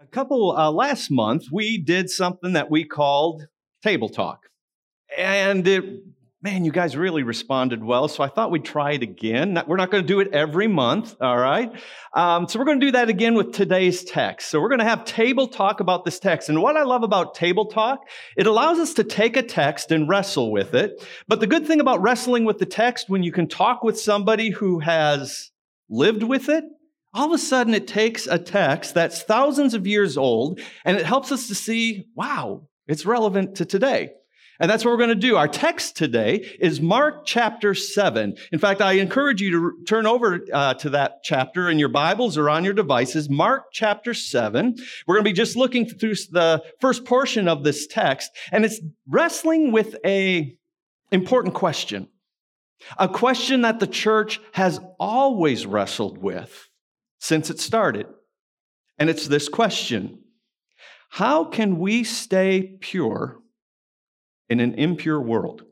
A couple uh, last month, we did something that we called table talk. And it, man, you guys really responded well. So I thought we'd try it again. We're not going to do it every month, all right? Um, so we're going to do that again with today's text. So we're going to have table talk about this text. And what I love about table talk, it allows us to take a text and wrestle with it. But the good thing about wrestling with the text, when you can talk with somebody who has lived with it, all of a sudden it takes a text that's thousands of years old and it helps us to see, wow, it's relevant to today. And that's what we're going to do. Our text today is Mark chapter 7. In fact, I encourage you to turn over uh, to that chapter in your Bibles or on your devices. Mark chapter 7. We're going to be just looking through the first portion of this text, and it's wrestling with a important question. A question that the church has always wrestled with since it started. And it's this question How can we stay pure in an impure world?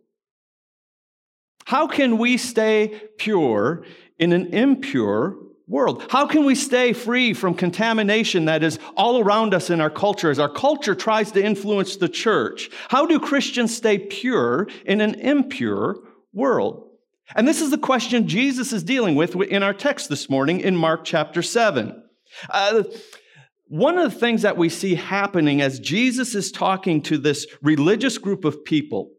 How can we stay pure in an impure world? How can we stay free from contamination that is all around us in our culture as our culture tries to influence the church? How do Christians stay pure in an impure world? And this is the question Jesus is dealing with in our text this morning in Mark chapter 7. Uh, one of the things that we see happening as Jesus is talking to this religious group of people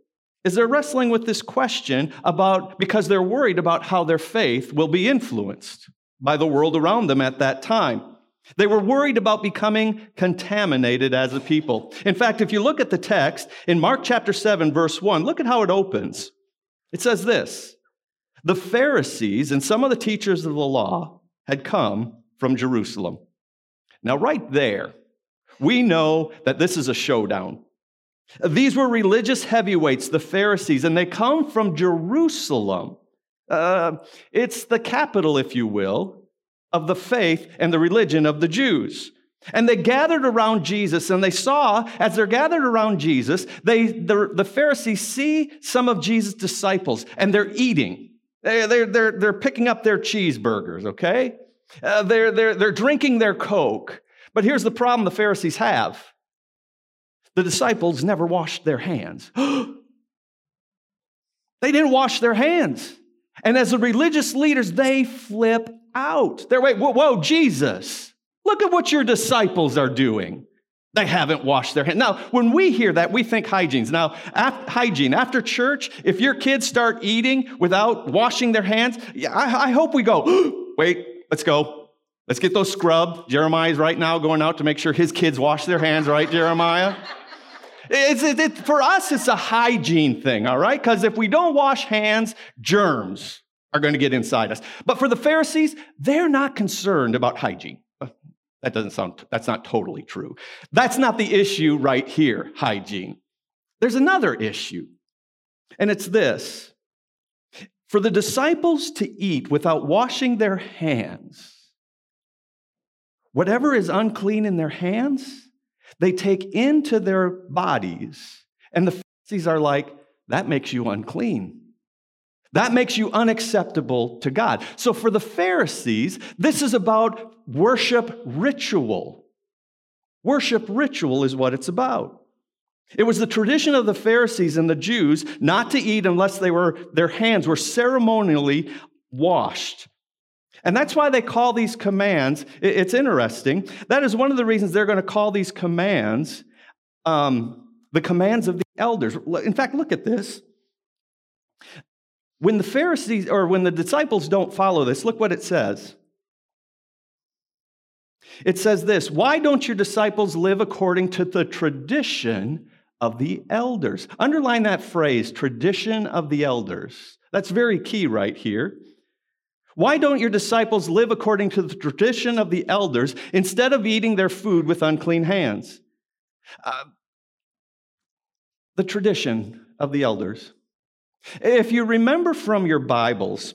is they're wrestling with this question about, because they're worried about how their faith will be influenced by the world around them at that time. They were worried about becoming contaminated as a people. In fact, if you look at the text in Mark chapter 7, verse 1, look at how it opens. It says this the Pharisees and some of the teachers of the law had come from Jerusalem. Now, right there, we know that this is a showdown. These were religious heavyweights, the Pharisees, and they come from Jerusalem. Uh, it's the capital, if you will, of the faith and the religion of the Jews. And they gathered around Jesus, and they saw, as they're gathered around Jesus, they, the, the Pharisees see some of Jesus' disciples, and they're eating. They're, they're, they're picking up their cheeseburgers, okay? Uh, they're, they're, they're drinking their Coke. But here's the problem the Pharisees have the disciples never washed their hands. they didn't wash their hands. And as the religious leaders, they flip out. They're, wait, whoa, whoa, Jesus, look at what your disciples are doing. They haven't washed their hands. Now, when we hear that, we think hygienes. Now, hygiene. After church, if your kids start eating without washing their hands, I, I hope we go, wait, let's go. Let's get those scrubbed. Jeremiah's right now going out to make sure his kids wash their hands, right, Jeremiah? It's, it, it, for us, it's a hygiene thing, all right? Because if we don't wash hands, germs are going to get inside us. But for the Pharisees, they're not concerned about hygiene. That doesn't sound, that's not totally true. That's not the issue right here, hygiene. There's another issue, and it's this for the disciples to eat without washing their hands, whatever is unclean in their hands, they take into their bodies. And the Pharisees are like, that makes you unclean. That makes you unacceptable to God. So for the Pharisees, this is about worship ritual. Worship ritual is what it's about. It was the tradition of the Pharisees and the Jews not to eat unless they were, their hands were ceremonially washed. And that's why they call these commands, it's interesting. That is one of the reasons they're going to call these commands um, the commands of the elders. In fact, look at this. When the Pharisees or when the disciples don't follow this, look what it says. It says this Why don't your disciples live according to the tradition of the elders? Underline that phrase, tradition of the elders. That's very key right here. Why don't your disciples live according to the tradition of the elders instead of eating their food with unclean hands? Uh, the tradition of the elders. If you remember from your Bibles,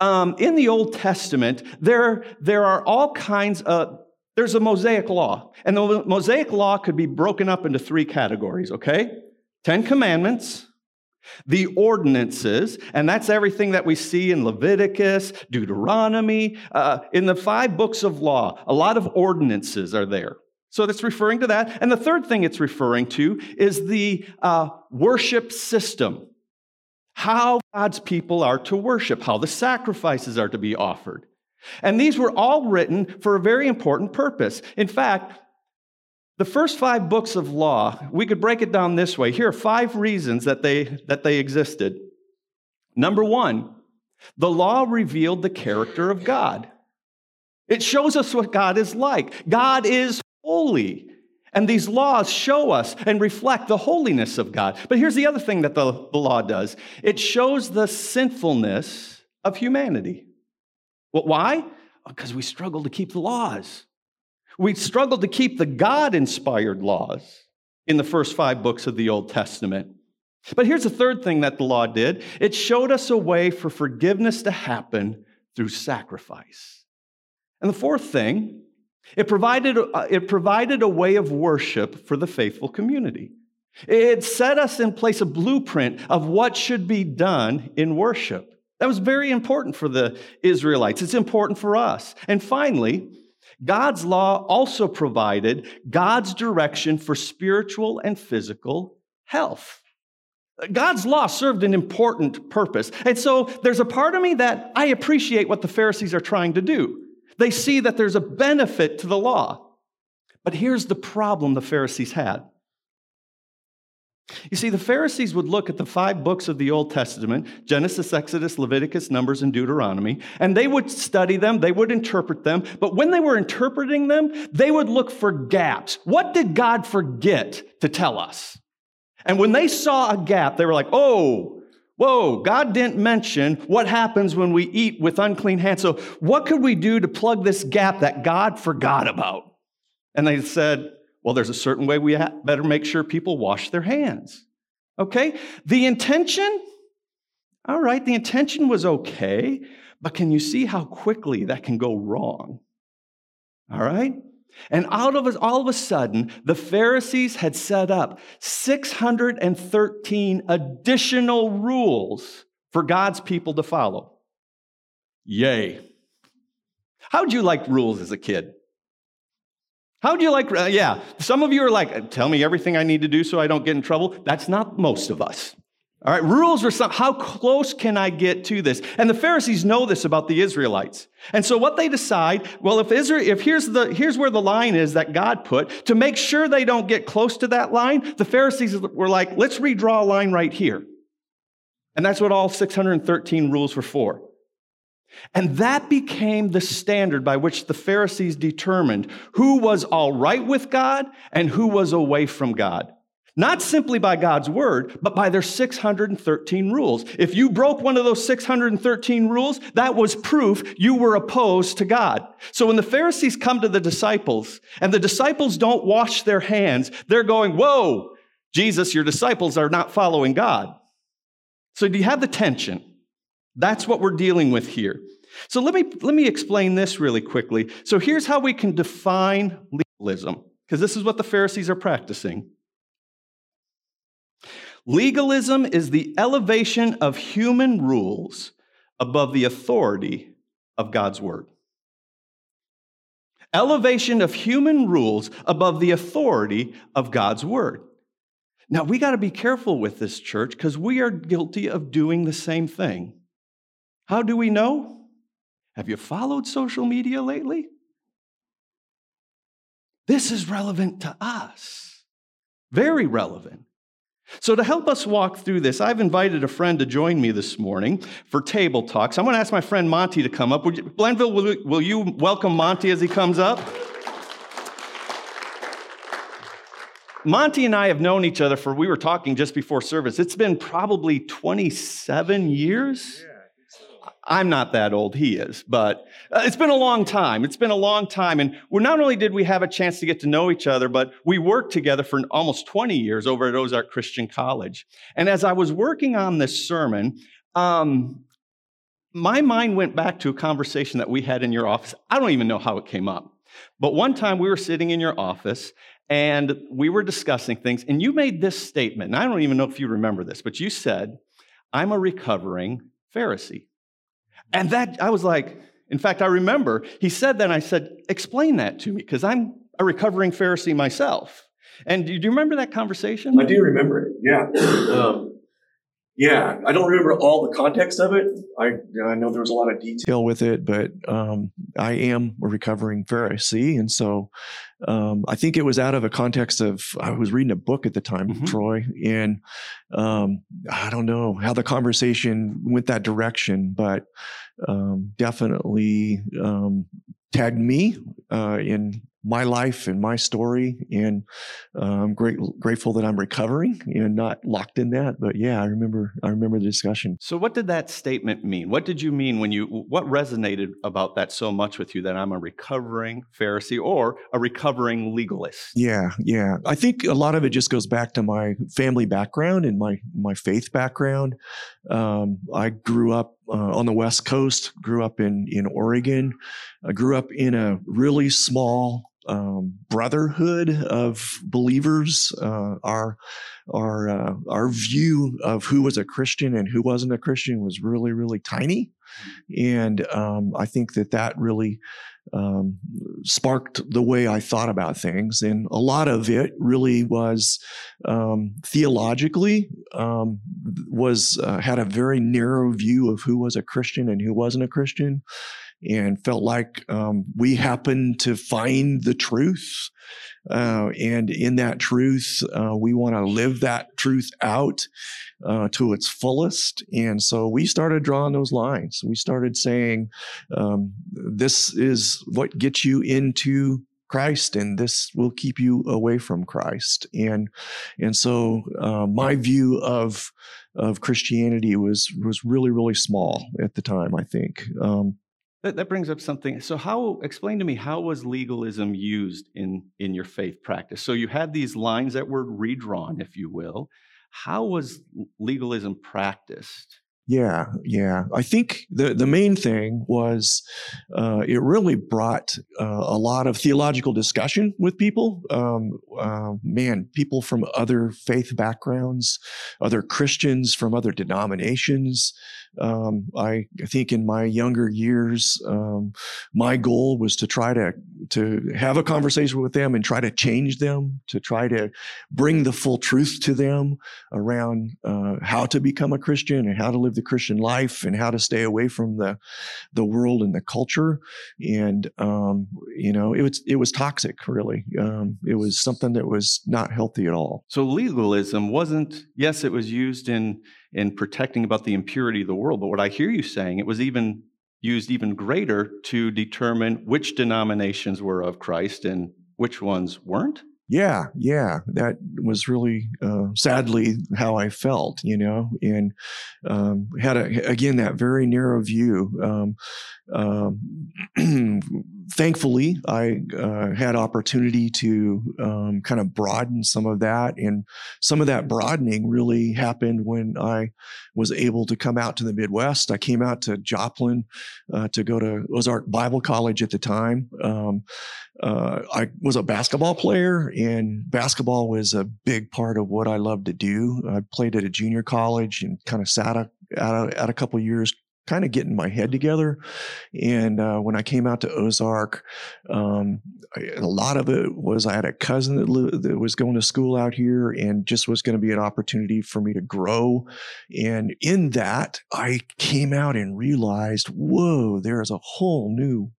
um, in the Old Testament, there, there are all kinds of, there's a Mosaic law. And the Mosaic law could be broken up into three categories, okay? Ten Commandments, The ordinances, and that's everything that we see in Leviticus, Deuteronomy, uh, in the five books of law. A lot of ordinances are there. So that's referring to that. And the third thing it's referring to is the uh, worship system how God's people are to worship, how the sacrifices are to be offered. And these were all written for a very important purpose. In fact, the first five books of law, we could break it down this way. Here are five reasons that they, that they existed. Number one, the law revealed the character of God. It shows us what God is like. God is holy. And these laws show us and reflect the holiness of God. But here's the other thing that the, the law does it shows the sinfulness of humanity. Well, why? Because we struggle to keep the laws. We struggle to keep the God inspired laws in the first five books of the Old Testament. But here's the third thing that the law did it showed us a way for forgiveness to happen through sacrifice. And the fourth thing, it provided, uh, it provided a way of worship for the faithful community. It set us in place a blueprint of what should be done in worship. That was very important for the Israelites. It's important for us. And finally, God's law also provided God's direction for spiritual and physical health. God's law served an important purpose. And so there's a part of me that I appreciate what the Pharisees are trying to do. They see that there's a benefit to the law. But here's the problem the Pharisees had. You see, the Pharisees would look at the five books of the Old Testament Genesis, Exodus, Leviticus, Numbers, and Deuteronomy and they would study them, they would interpret them. But when they were interpreting them, they would look for gaps. What did God forget to tell us? And when they saw a gap, they were like, oh, Whoa, God didn't mention what happens when we eat with unclean hands. So, what could we do to plug this gap that God forgot about? And they said, Well, there's a certain way we better make sure people wash their hands. Okay? The intention, all right, the intention was okay, but can you see how quickly that can go wrong? All right? And out of all of a sudden, the Pharisees had set up 613 additional rules for God's people to follow. Yay. How'd you like rules as a kid? How'd you like, uh, yeah, some of you are like, tell me everything I need to do so I don't get in trouble. That's not most of us. All right, rules are some, how close can I get to this? And the Pharisees know this about the Israelites. And so what they decide, well, if Israel, if here's the, here's where the line is that God put, to make sure they don't get close to that line, the Pharisees were like, let's redraw a line right here. And that's what all 613 rules were for. And that became the standard by which the Pharisees determined who was all right with God and who was away from God. Not simply by God's word, but by their 613 rules. If you broke one of those 613 rules, that was proof you were opposed to God. So when the Pharisees come to the disciples and the disciples don't wash their hands, they're going, Whoa, Jesus, your disciples are not following God. So do you have the tension? That's what we're dealing with here. So let me, let me explain this really quickly. So here's how we can define legalism, because this is what the Pharisees are practicing. Legalism is the elevation of human rules above the authority of God's word. Elevation of human rules above the authority of God's word. Now, we got to be careful with this church because we are guilty of doing the same thing. How do we know? Have you followed social media lately? This is relevant to us, very relevant. So, to help us walk through this, I've invited a friend to join me this morning for table talks. I'm going to ask my friend Monty to come up. You, Glenville, will, will you welcome Monty as he comes up? Monty and I have known each other for, we were talking just before service. It's been probably 27 years. I'm not that old, he is, but uh, it's been a long time. It's been a long time. And we not only did we have a chance to get to know each other, but we worked together for almost 20 years over at Ozark Christian College. And as I was working on this sermon, um, my mind went back to a conversation that we had in your office. I don't even know how it came up. But one time we were sitting in your office and we were discussing things, and you made this statement. And I don't even know if you remember this, but you said, I'm a recovering Pharisee. And that, I was like, in fact, I remember he said that, I said, explain that to me, because I'm a recovering Pharisee myself. And do you remember that conversation? I do remember it, yeah. Um, yeah, I don't remember all the context of it. I I know there was a lot of detail with it, but um, I am a recovering Pharisee, and so um, I think it was out of a context of I was reading a book at the time, mm-hmm. Troy, and um, I don't know how the conversation went that direction, but um, definitely um, tagged me uh, in my life and my story. And uh, I'm great, grateful that I'm recovering and not locked in that. But yeah, I remember, I remember the discussion. So what did that statement mean? What did you mean when you, what resonated about that so much with you that I'm a recovering Pharisee or a recovering legalist? Yeah. Yeah. I think a lot of it just goes back to my family background and my, my faith background. Um, I grew up uh, on the West Coast, grew up in, in Oregon. I grew up in a really small um, brotherhood of believers. Uh, our our uh, our view of who was a Christian and who wasn't a Christian was really really tiny, and um, I think that that really um, sparked the way I thought about things. And a lot of it really was um, theologically um, was uh, had a very narrow view of who was a Christian and who wasn't a Christian and felt like um, we happened to find the truth. Uh, and in that truth, uh, we want to live that truth out uh, to its fullest. And so we started drawing those lines. We started saying, um, this is what gets you into Christ, and this will keep you away from Christ. And and so uh, my view of of Christianity was was really really small at the time. I think. Um, that, that brings up something. So, how explain to me how was legalism used in in your faith practice? So, you had these lines that were redrawn, if you will. How was legalism practiced? Yeah, yeah. I think the the main thing was uh, it really brought uh, a lot of theological discussion with people. Um, uh, man, people from other faith backgrounds, other Christians from other denominations. Um, I, think in my younger years, um, my goal was to try to to have a conversation with them and try to change them, to try to bring the full truth to them around uh, how to become a Christian and how to live the Christian life and how to stay away from the the world and the culture. And um, you know, it was it was toxic. Really, um, it was something that was not healthy at all. So legalism wasn't. Yes, it was used in in protecting about the impurity of the world. But what I hear you saying, it was even used even greater to determine which denominations were of Christ and which ones weren't. Yeah, yeah, that was really uh, sadly how I felt, you know, and um, had a, again that very narrow view. Um, um, thankfully, I uh, had opportunity to um, kind of broaden some of that, and some of that broadening really happened when I was able to come out to the Midwest. I came out to Joplin uh, to go to Ozark Bible College at the time. Um, uh, I was a basketball player, and basketball was a big part of what I loved to do. I played at a junior college and kind of sat a, out, a, a couple years kind of getting my head together. And uh, when I came out to Ozark, um, a lot of it was I had a cousin that, li- that was going to school out here and just was going to be an opportunity for me to grow. And in that, I came out and realized, whoa, there is a whole new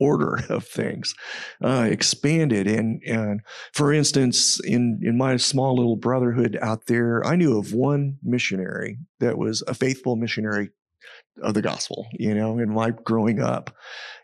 order of things uh, expanded and and for instance in in my small little brotherhood out there i knew of one missionary that was a faithful missionary of the gospel, you know, in my growing up.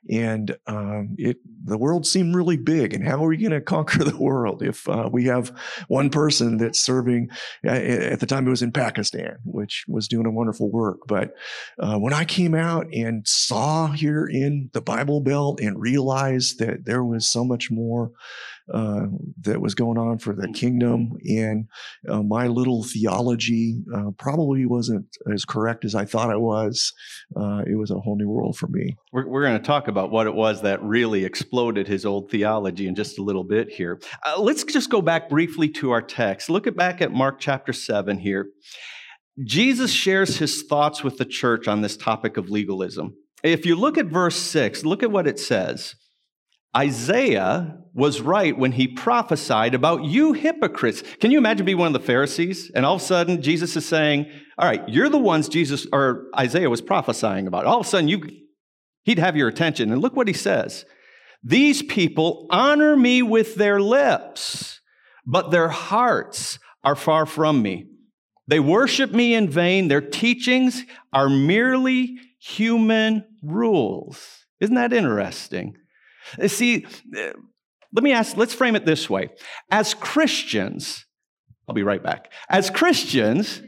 And um, it the world seemed really big. And how are we going to conquer the world if uh, we have one person that's serving? At the time, it was in Pakistan, which was doing a wonderful work. But uh, when I came out and saw here in the Bible Belt and realized that there was so much more uh, that was going on for the kingdom, and uh, my little theology uh, probably wasn't as correct as I thought it was. Uh, it was a whole new world for me. We're, we're going to talk about what it was that really exploded his old theology in just a little bit here. Uh, let's just go back briefly to our text. Look at back at Mark chapter 7 here. Jesus shares his thoughts with the church on this topic of legalism. If you look at verse 6, look at what it says. Isaiah was right when he prophesied about you hypocrites. Can you imagine being one of the Pharisees? And all of a sudden, Jesus is saying, All right, you're the ones Jesus or Isaiah was prophesying about. All of a sudden, you, he'd have your attention. And look what he says These people honor me with their lips, but their hearts are far from me. They worship me in vain. Their teachings are merely human rules. Isn't that interesting? See, let me ask, let's frame it this way. As Christians, I'll be right back. As Christians,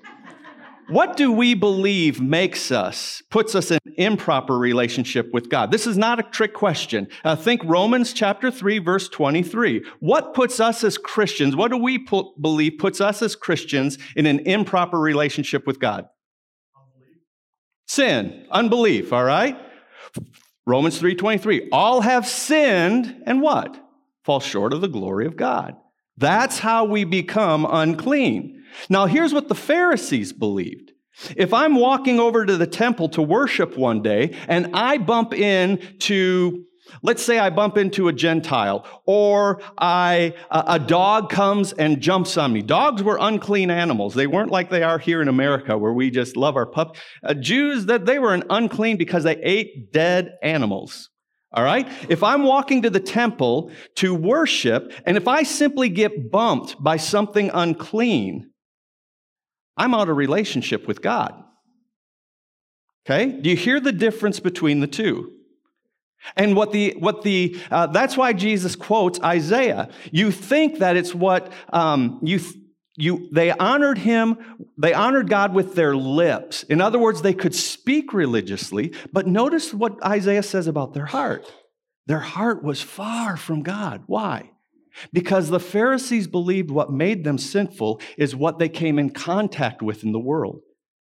what do we believe makes us, puts us in improper relationship with God? This is not a trick question. Uh, think Romans chapter 3, verse 23. What puts us as Christians, what do we put, believe puts us as Christians in an improper relationship with God? Unbelief. Sin, unbelief, all right? Romans 3:23, all have sinned and what? Fall short of the glory of God. That's how we become unclean. Now here's what the Pharisees believed. If I'm walking over to the temple to worship one day and I bump into Let's say I bump into a Gentile or I, a dog comes and jumps on me. Dogs were unclean animals. They weren't like they are here in America where we just love our pup. Uh, Jews, that they were an unclean because they ate dead animals. All right? If I'm walking to the temple to worship and if I simply get bumped by something unclean, I'm out of relationship with God. Okay? Do you hear the difference between the two? And what the, what the, uh, that's why Jesus quotes Isaiah. You think that it's what um, you, you, they honored him, they honored God with their lips. In other words, they could speak religiously, but notice what Isaiah says about their heart. Their heart was far from God. Why? Because the Pharisees believed what made them sinful is what they came in contact with in the world.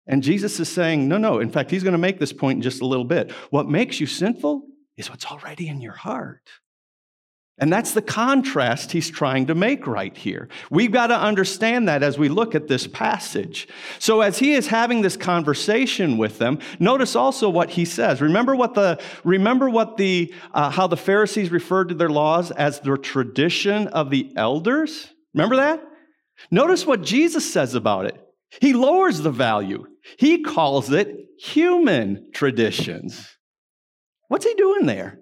And Jesus is saying, no, no. In fact, he's going to make this point in just a little bit. What makes you sinful is what's already in your heart. And that's the contrast he's trying to make right here. We've got to understand that as we look at this passage. So as he is having this conversation with them, notice also what he says. Remember what the remember what the uh, how the Pharisees referred to their laws as the tradition of the elders? Remember that? Notice what Jesus says about it. He lowers the value. He calls it human traditions. What's he doing there?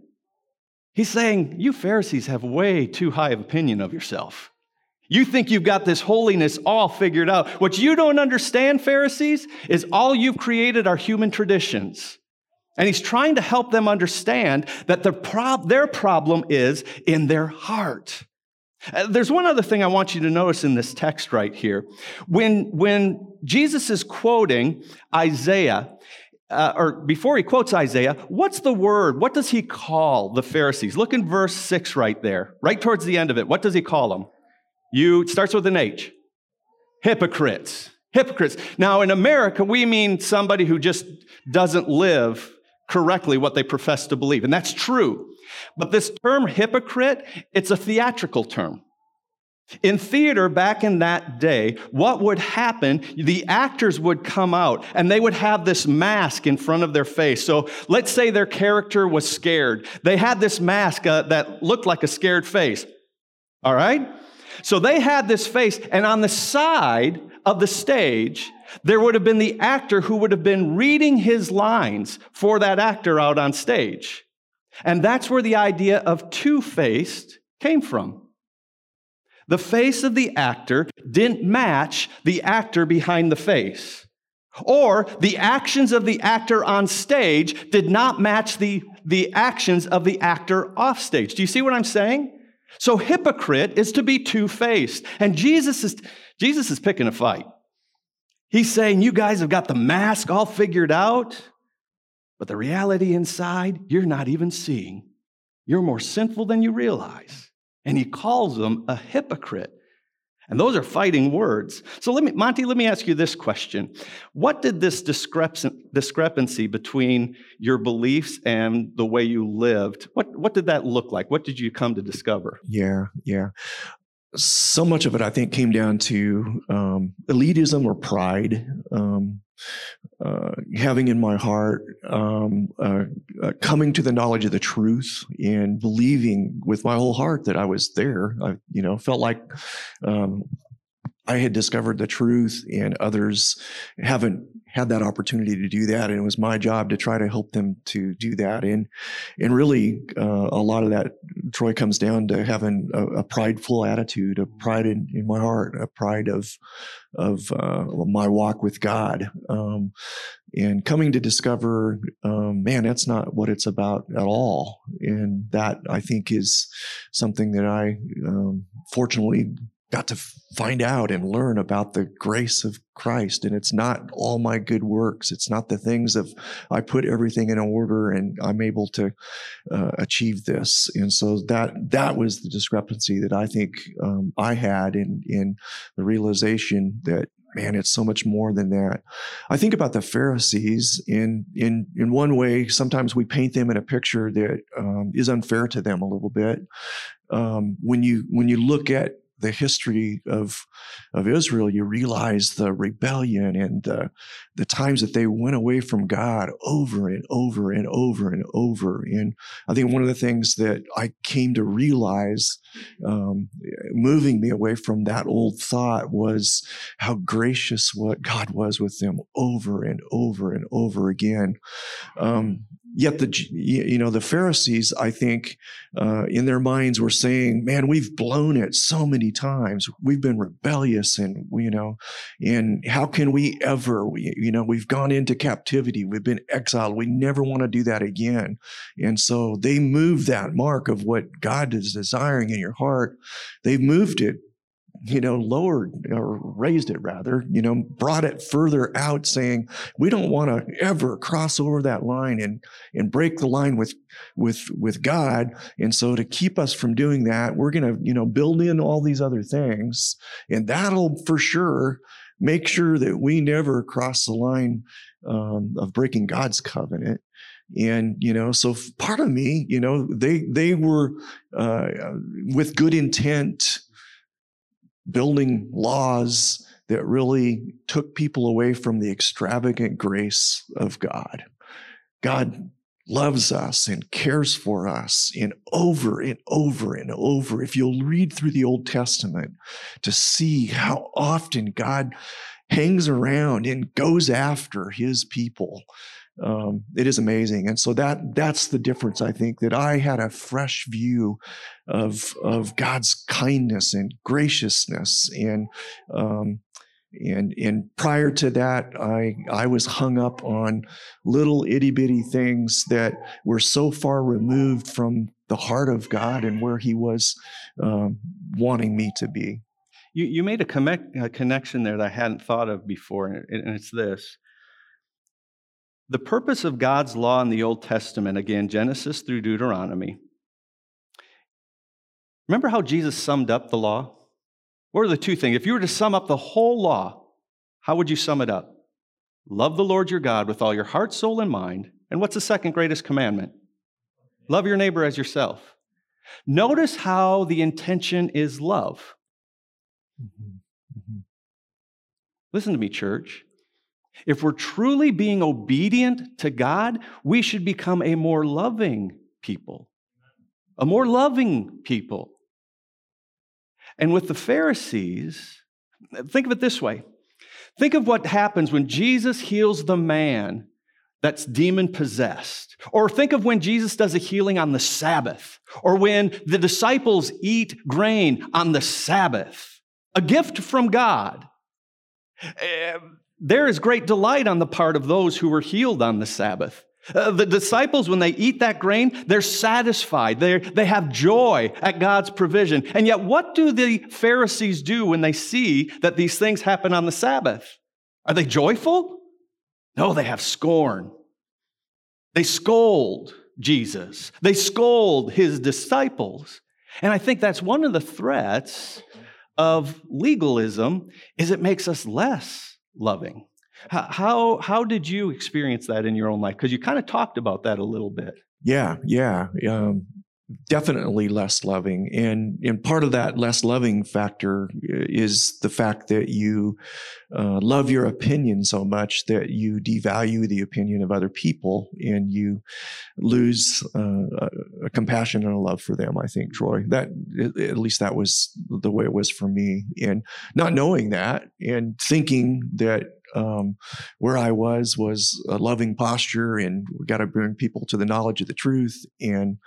He's saying, You Pharisees have way too high of opinion of yourself. You think you've got this holiness all figured out. What you don't understand, Pharisees, is all you've created are human traditions. And he's trying to help them understand that the prob- their problem is in their heart. Uh, there's one other thing I want you to notice in this text right here. When, when Jesus is quoting Isaiah, uh, or before he quotes Isaiah, what's the word? What does he call the Pharisees? Look in verse 6 right there, right towards the end of it. What does he call them? You, it starts with an H. Hypocrites. Hypocrites. Now, in America, we mean somebody who just doesn't live correctly what they profess to believe. And that's true. But this term hypocrite, it's a theatrical term. In theater back in that day, what would happen? The actors would come out and they would have this mask in front of their face. So let's say their character was scared. They had this mask uh, that looked like a scared face. All right? So they had this face, and on the side of the stage, there would have been the actor who would have been reading his lines for that actor out on stage. And that's where the idea of two faced came from. The face of the actor didn't match the actor behind the face. Or the actions of the actor on stage did not match the, the actions of the actor off stage. Do you see what I'm saying? So hypocrite is to be two-faced. And Jesus is, Jesus is picking a fight. He's saying, you guys have got the mask all figured out, but the reality inside, you're not even seeing. You're more sinful than you realize. And he calls them a hypocrite. And those are fighting words. So let me, Monty, let me ask you this question. What did this discrepancy between your beliefs and the way you lived, what, what did that look like? What did you come to discover? Yeah, yeah. So much of it, I think, came down to um, elitism or pride. Um, uh, having in my heart um, uh, uh, coming to the knowledge of the truth and believing with my whole heart that I was there. I, you know, felt like um, I had discovered the truth, and others haven't had that opportunity to do that. And it was my job to try to help them to do that. And and really, uh, a lot of that, Troy, comes down to having a, a prideful attitude, a pride in, in, my heart, a pride of of uh, my walk with God, um, and coming to discover, um, man, that's not what it's about at all. And that I think is something that I um, fortunately got to find out and learn about the grace of Christ. And it's not all my good works. It's not the things of I put everything in order and I'm able to uh, achieve this. And so that that was the discrepancy that I think um, I had in in the realization that man, it's so much more than that. I think about the Pharisees in in in one way. Sometimes we paint them in a picture that um, is unfair to them a little bit. Um, when you when you look at the history of of Israel, you realize the rebellion and the, the times that they went away from God over and over and over and over. And I think one of the things that I came to realize, um, moving me away from that old thought, was how gracious what God was with them over and over and over again. Um, yet the you know the pharisees i think uh, in their minds were saying man we've blown it so many times. We've been rebellious and you know and how can we ever we, you know we've gone into captivity. We've been exiled. We never want to do that again. And so they moved that mark of what god is desiring in your heart. They've moved it you know, lowered or raised it rather, you know, brought it further out saying, we don't want to ever cross over that line and, and break the line with, with, with God. And so to keep us from doing that, we're going to, you know, build in all these other things and that'll for sure make sure that we never cross the line um, of breaking God's covenant and you know so part of me you know they they were uh, with good intent building laws that really took people away from the extravagant grace of God. God loves us and cares for us and over and over and over. If you'll read through the Old Testament to see how often God hangs around and goes after his people um, it is amazing. And so that that's the difference. I think that I had a fresh view of of God's kindness and graciousness, and um, and and prior to that, I I was hung up on little itty bitty things that were so far removed from the heart of God and where He was um, wanting me to be. You you made a, connect, a connection there that I hadn't thought of before, and it's this the purpose of God's law in the Old Testament, again, Genesis through Deuteronomy. Remember how Jesus summed up the law? What are the two things? If you were to sum up the whole law, how would you sum it up? Love the Lord your God with all your heart, soul, and mind. And what's the second greatest commandment? Love your neighbor as yourself. Notice how the intention is love. Listen to me, church. If we're truly being obedient to God, we should become a more loving people, a more loving people. And with the Pharisees, think of it this way think of what happens when Jesus heals the man that's demon possessed. Or think of when Jesus does a healing on the Sabbath, or when the disciples eat grain on the Sabbath, a gift from God. Eh, there is great delight on the part of those who were healed on the Sabbath. Uh, the disciples, when they eat that grain, they're satisfied. they they have joy at God's provision. And yet, what do the Pharisees do when they see that these things happen on the Sabbath? Are they joyful? No, they have scorn. They scold Jesus, they scold his disciples. And I think that's one of the threats of legalism is it makes us less loving. How, how, did you experience that in your own life? Because you kind of talked about that a little bit. Yeah, yeah. Um, definitely less loving and and part of that less loving factor is the fact that you uh, love your opinion so much that you devalue the opinion of other people and you lose uh, a, a, compassion and a love for them i think troy that at least that was the way it was for me and not knowing that and thinking that um, where I was was a loving posture, and we got to bring people to the knowledge of the truth. And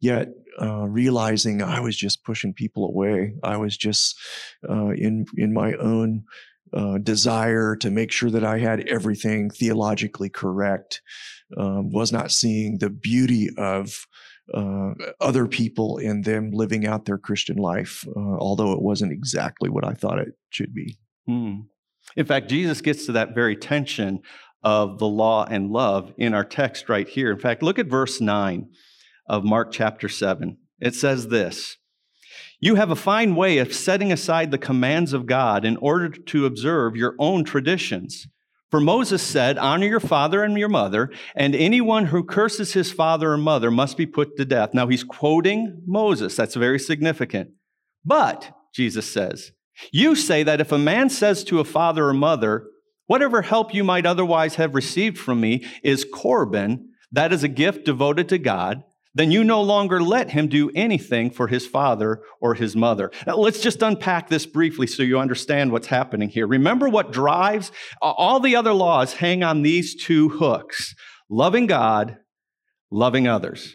yet, uh, realizing I was just pushing people away. I was just uh, in in my own uh, desire to make sure that I had everything theologically correct. Um, was not seeing the beauty of uh, other people and them living out their Christian life, uh, although it wasn't exactly what I thought it should be. Hmm. In fact, Jesus gets to that very tension of the law and love in our text right here. In fact, look at verse 9 of Mark chapter 7. It says this You have a fine way of setting aside the commands of God in order to observe your own traditions. For Moses said, Honor your father and your mother, and anyone who curses his father or mother must be put to death. Now he's quoting Moses. That's very significant. But, Jesus says, you say that if a man says to a father or mother, Whatever help you might otherwise have received from me is Corban, that is a gift devoted to God, then you no longer let him do anything for his father or his mother. Now, let's just unpack this briefly so you understand what's happening here. Remember what drives all the other laws hang on these two hooks loving God, loving others.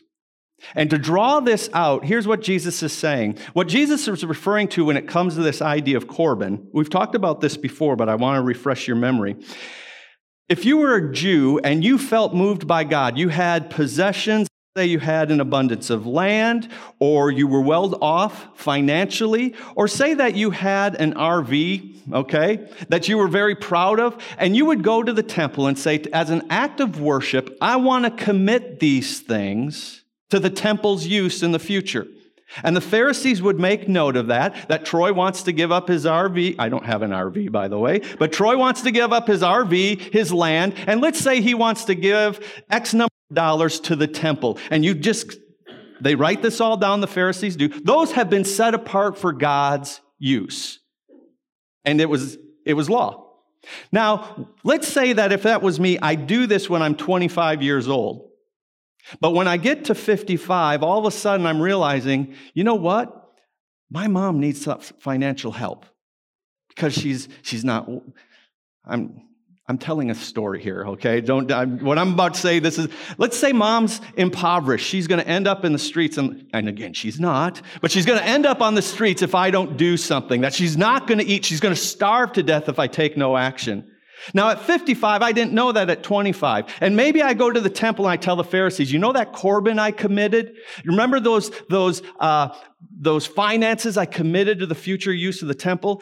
And to draw this out, here's what Jesus is saying. What Jesus is referring to when it comes to this idea of Corban, we've talked about this before, but I want to refresh your memory. If you were a Jew and you felt moved by God, you had possessions, say you had an abundance of land, or you were well off financially, or say that you had an RV, okay, that you were very proud of, and you would go to the temple and say, as an act of worship, I want to commit these things to the temple's use in the future. And the Pharisees would make note of that, that Troy wants to give up his RV. I don't have an RV, by the way, but Troy wants to give up his RV, his land, and let's say he wants to give X number of dollars to the temple. And you just, they write this all down, the Pharisees do. Those have been set apart for God's use. And it was, it was law. Now, let's say that if that was me, I do this when I'm 25 years old. But when I get to 55, all of a sudden I'm realizing, you know what? My mom needs some financial help because she's she's not I'm I'm telling a story here, okay? Don't I'm, what I'm about to say. This is let's say mom's impoverished. She's going to end up in the streets, and, and again, she's not, but she's going to end up on the streets if I don't do something. That she's not going to eat. She's going to starve to death if I take no action. Now, at 55, I didn't know that at 25. And maybe I go to the temple and I tell the Pharisees, you know that Corban I committed? Remember those, those, uh, those finances I committed to the future use of the temple?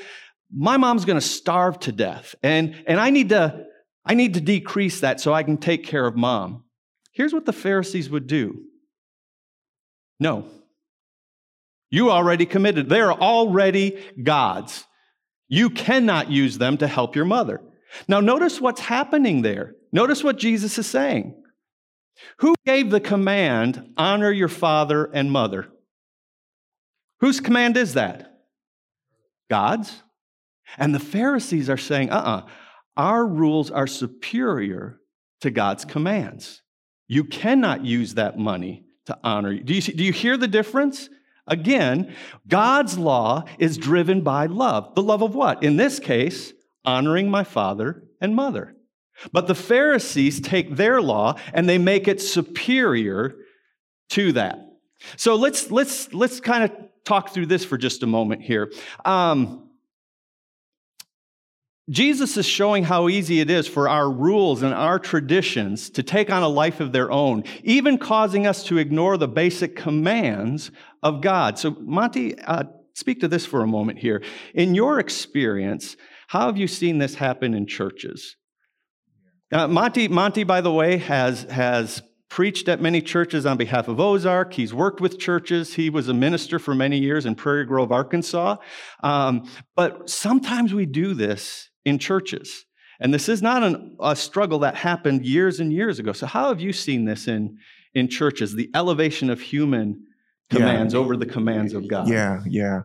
My mom's going to starve to death. And, and I, need to, I need to decrease that so I can take care of mom. Here's what the Pharisees would do no. You already committed. They're already God's. You cannot use them to help your mother. Now, notice what's happening there. Notice what Jesus is saying. Who gave the command, honor your father and mother? Whose command is that? God's. And the Pharisees are saying, uh uh-uh, uh our rules are superior to God's commands. You cannot use that money to honor you. Do you, see, do you hear the difference? Again, God's law is driven by love. The love of what? In this case, honoring my father and mother. But the Pharisees take their law and they make it superior to that. So let's let's let's kind of talk through this for just a moment here. Um, Jesus is showing how easy it is for our rules and our traditions to take on a life of their own, even causing us to ignore the basic commands of God. So, Monty, uh, speak to this for a moment here. In your experience, how have you seen this happen in churches? Uh, Monty, Monty, by the way, has, has preached at many churches on behalf of Ozark. He's worked with churches. He was a minister for many years in Prairie Grove, Arkansas. Um, but sometimes we do this in churches. And this is not an, a struggle that happened years and years ago. So, how have you seen this in, in churches? The elevation of human commands yeah. over the commands of God. Yeah, yeah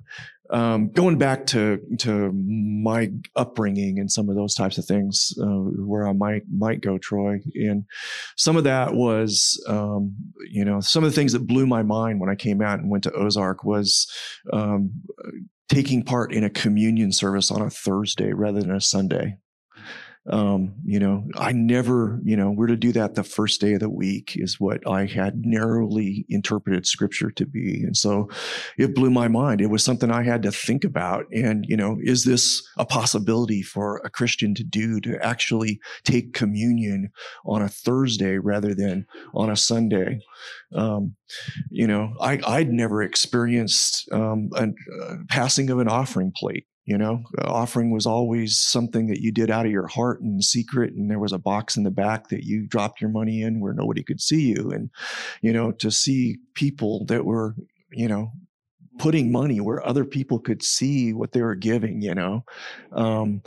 um, going back to to my upbringing and some of those types of things, uh, where I might might go, Troy, and some of that was, um, you know, some of the things that blew my mind when I came out and went to Ozark was um, taking part in a communion service on a Thursday rather than a Sunday. Um, you know, I never, you know, we're to do that the first day of the week is what I had narrowly interpreted scripture to be. And so it blew my mind. It was something I had to think about. And, you know, is this a possibility for a Christian to do to actually take communion on a Thursday rather than on a Sunday? Um, you know, I, I'd never experienced um, a, a passing of an offering plate you know, offering was always something that you did out of your heart and secret. And there was a box in the back that you dropped your money in where nobody could see you. And, you know, to see people that were, you know, putting money where other people could see what they were giving, you know. Um,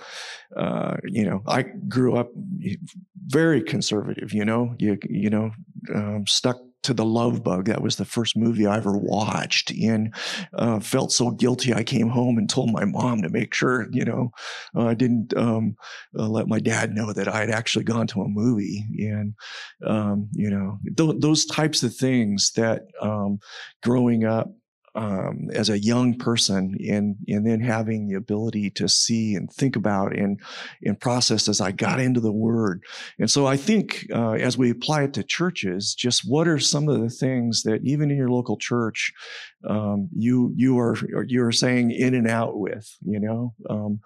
uh, you know, I grew up very conservative, you know, you, you know, um, stuck to the Love Bug. That was the first movie I ever watched, and uh, felt so guilty. I came home and told my mom to make sure, you know, uh, I didn't um, uh, let my dad know that I had actually gone to a movie, and um, you know, th- those types of things that um, growing up um, as a young person and and then having the ability to see and think about and and process as I got into the Word. And so I think uh, as we apply it to churches, just what are some of the things that even in your local church um, you you are you are saying in and out with, you know, um,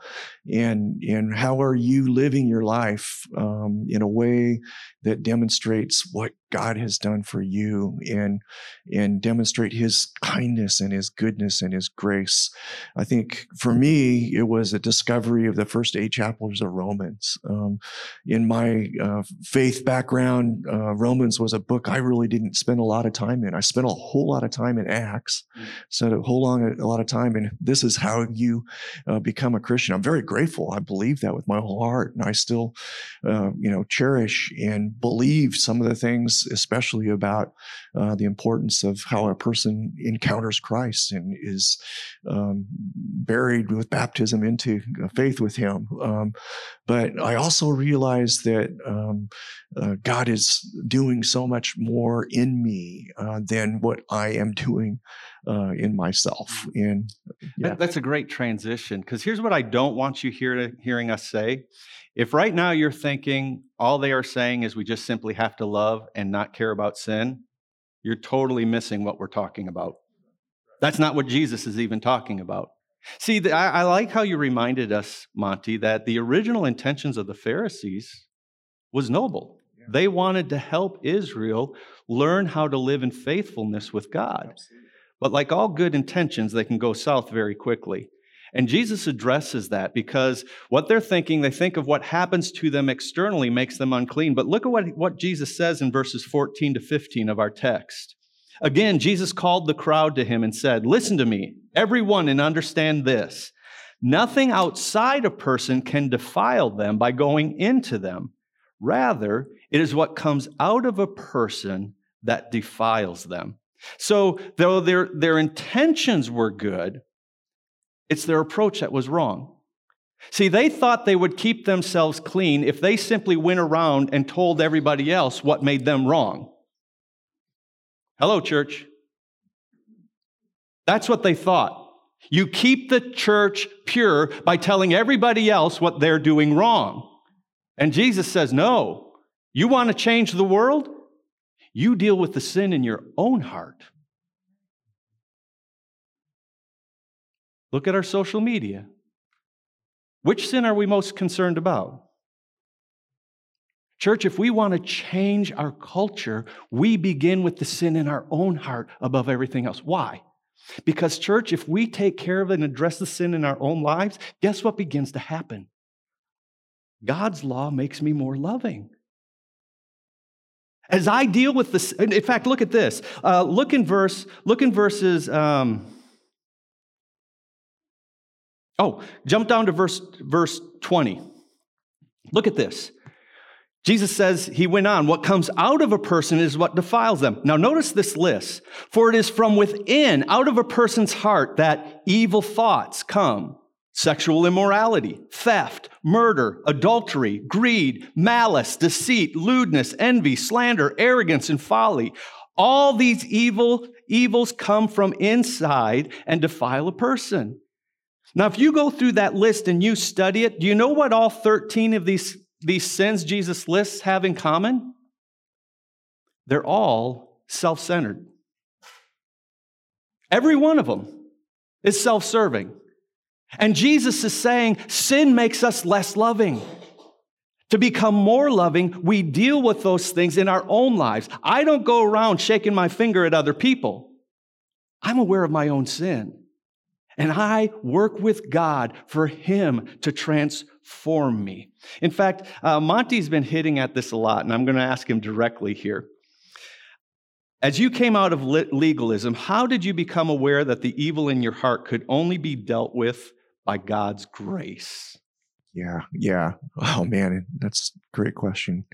and and how are you living your life um, in a way that demonstrates what God has done for you and and demonstrate his kindness and his goodness and his grace. I think for me, it was a discovery of the first eight chapters of Romans. Um, in my uh, faith background, uh, Romans was a book I really didn't spend a lot of time in. I spent a whole lot of time in Acts, mm. spent a whole long a lot of time in this is how you uh, become a Christian. I'm very grateful. I believe that with my whole heart, and I still, uh, you know, cherish and believe some of the things especially about uh, the importance of how a person encounters Christ and is um, buried with baptism into faith with Him. Um, but I also realize that um, uh, God is doing so much more in me uh, than what I am doing uh, in myself. And yeah. that's a great transition because here's what I don't want you hear to, hearing us say. If right now you're thinking all they are saying is we just simply have to love and not care about sin, you're totally missing what we're talking about. That's not what Jesus is even talking about. See, the, I, I, like how you reminded us, Monty, that the original intentions of the Pharisees was noble. They wanted to help Israel learn how to live in faithfulness with God. Absolutely. But like all good intentions, they can go south very quickly. And Jesus addresses that because what they're thinking, they think of what happens to them externally makes them unclean. But look at what, what Jesus says in verses 14 to 15 of our text. Again, Jesus called the crowd to him and said, Listen to me, everyone, and understand this. Nothing outside a person can defile them by going into them. Rather, it is what comes out of a person that defiles them. So, though their, their intentions were good, it's their approach that was wrong. See, they thought they would keep themselves clean if they simply went around and told everybody else what made them wrong. Hello, church. That's what they thought. You keep the church pure by telling everybody else what they're doing wrong. And Jesus says, No, you want to change the world? You deal with the sin in your own heart. Look at our social media. Which sin are we most concerned about? Church, if we want to change our culture, we begin with the sin in our own heart above everything else. Why? Because, church, if we take care of and address the sin in our own lives, guess what begins to happen? God's law makes me more loving. As I deal with this, in fact, look at this. Uh, look in verse, look in verses. Um, oh, jump down to verse verse 20. Look at this. Jesus says, he went on, what comes out of a person is what defiles them. Now, notice this list. For it is from within, out of a person's heart, that evil thoughts come sexual immorality, theft, murder, adultery, greed, malice, deceit, lewdness, envy, slander, arrogance, and folly. All these evil evils come from inside and defile a person. Now, if you go through that list and you study it, do you know what all 13 of these these sins Jesus lists have in common? They're all self centered. Every one of them is self serving. And Jesus is saying sin makes us less loving. To become more loving, we deal with those things in our own lives. I don't go around shaking my finger at other people. I'm aware of my own sin. And I work with God for Him to transform me. In fact, uh, Monty's been hitting at this a lot, and I'm going to ask him directly here. As you came out of legalism, how did you become aware that the evil in your heart could only be dealt with by God's grace? Yeah, yeah. Oh man, that's a great question,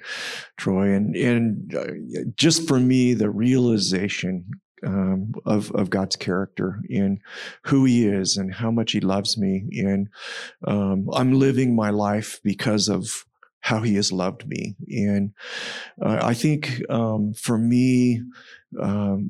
Troy. And and uh, just for me, the realization um, of of God's character and who He is and how much He loves me, and um, I'm living my life because of how He has loved me. And uh, I think um, for me, um,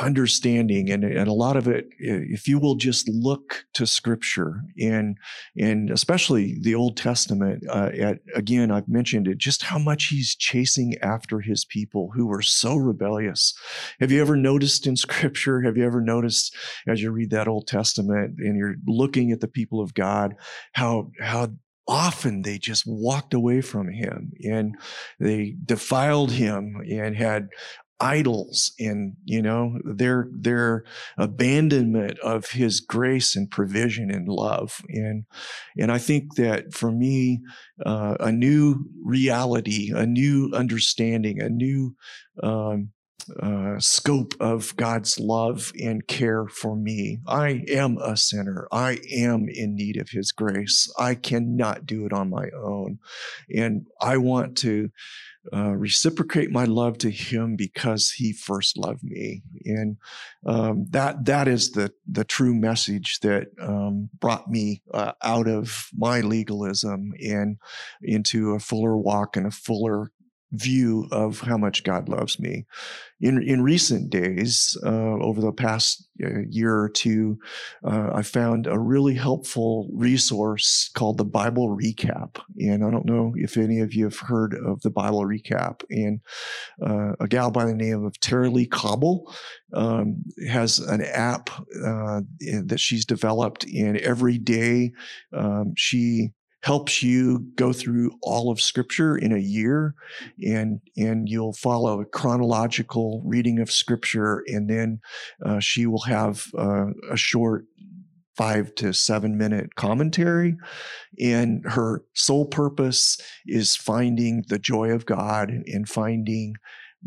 understanding and, and a lot of it if you will just look to scripture and and especially the old testament uh, at again i've mentioned it just how much he's chasing after his people who were so rebellious have you ever noticed in scripture have you ever noticed as you read that old testament and you're looking at the people of god how how often they just walked away from him and they defiled him and had idols and you know their their abandonment of his grace and provision and love. And and i think that for me uh, a new reality a new understanding a new um, uh, scope of God's love and care for me. I am a sinner. I am in need of His grace. I cannot do it on my own. And I want to uh, reciprocate my love to him because he first loved me and um, that that is the the true message that um, brought me uh, out of my legalism and into a fuller walk and a fuller view of how much God loves me. In in recent days, uh, over the past uh, year or two, uh, I found a really helpful resource called the Bible Recap. And I don't know if any of you have heard of the Bible Recap. And uh, a gal by the name of Tara-Leigh Cobble um, has an app uh, that she's developed, and every day um, she helps you go through all of scripture in a year and and you'll follow a chronological reading of scripture and then uh, she will have uh, a short five to seven minute commentary. And her sole purpose is finding the joy of God and finding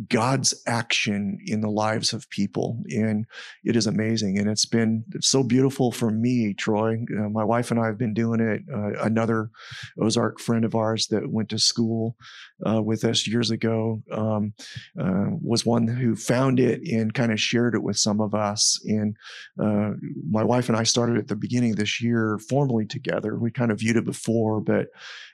God's action in the lives of people. And it is amazing. And it's been so beautiful for me, Troy. Uh, my wife and I have been doing it. Uh, another Ozark friend of ours that went to school uh, with us years ago um, uh, was one who found it and kind of shared it with some of us. And uh, my wife and I started at the beginning of this year formally together. We kind of viewed it before, but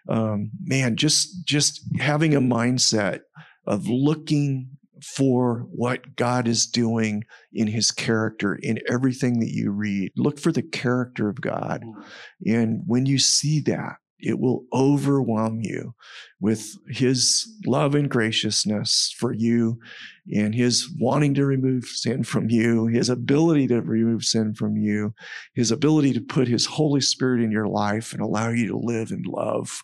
um, man, just just having a mindset of looking for what God is doing in his character in everything that you read. Look for the character of God. Mm. And when you see that, it will overwhelm you with his love and graciousness for you and his wanting to remove sin from you, his ability to remove sin from you, his ability to put his Holy Spirit in your life and allow you to live and love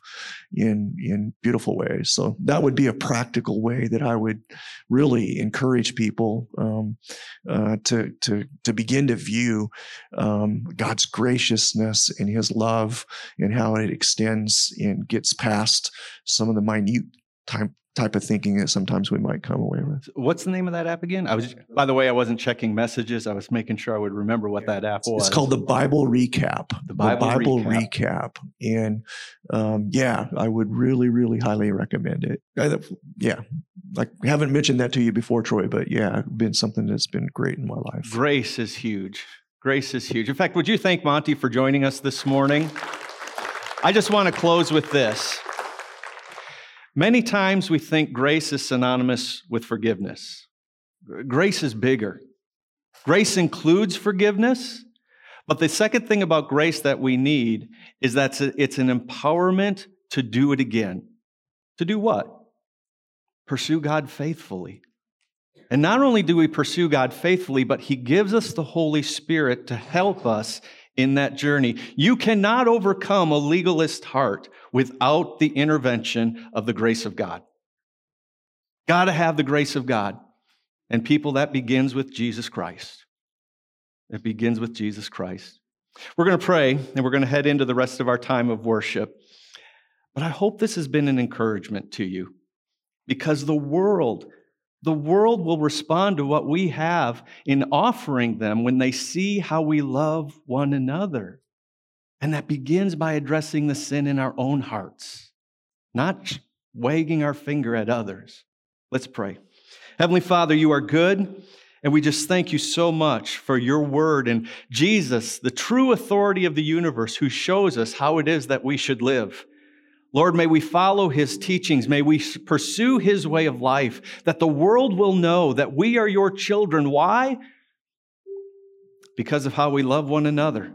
in, in beautiful ways. So that would be a practical way that I would really encourage people um, uh, to, to, to begin to view um, God's graciousness and his love and how it extends and gets past some of the minute time type of thinking that sometimes we might come away with. What's the name of that app again? I was, by the way, I wasn't checking messages. I was making sure I would remember what that app was. It's called the Bible Recap. The Bible Recap. Recap. And um, yeah, I would really, really highly recommend it. I, yeah, I haven't mentioned that to you before, Troy, but yeah, been something that's been great in my life. Grace is huge. Grace is huge. In fact, would you thank Monty for joining us this morning? I just want to close with this. Many times we think grace is synonymous with forgiveness. Grace is bigger. Grace includes forgiveness, but the second thing about grace that we need is that it's an empowerment to do it again. To do what? Pursue God faithfully. And not only do we pursue God faithfully, but He gives us the Holy Spirit to help us in that journey. You cannot overcome a legalist heart without the intervention of the grace of God. Got to have the grace of God. And people, that begins with Jesus Christ. It begins with Jesus Christ. We're going to pray and we're going to head into the rest of our time of worship. But I hope this has been an encouragement to you because the world the world will respond to what we have in offering them when they see how we love one another. And that begins by addressing the sin in our own hearts, not wagging our finger at others. Let's pray. Heavenly Father, you are good. And we just thank you so much for your word and Jesus, the true authority of the universe, who shows us how it is that we should live. Lord, may we follow his teachings. May we pursue his way of life, that the world will know that we are your children. Why? Because of how we love one another,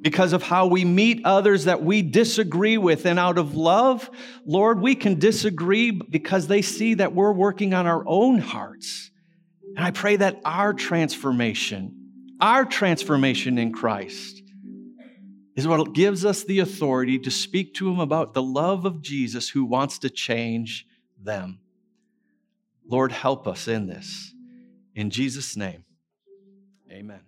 because of how we meet others that we disagree with. And out of love, Lord, we can disagree because they see that we're working on our own hearts. And I pray that our transformation, our transformation in Christ, is what gives us the authority to speak to them about the love of Jesus who wants to change them. Lord, help us in this. In Jesus' name, amen.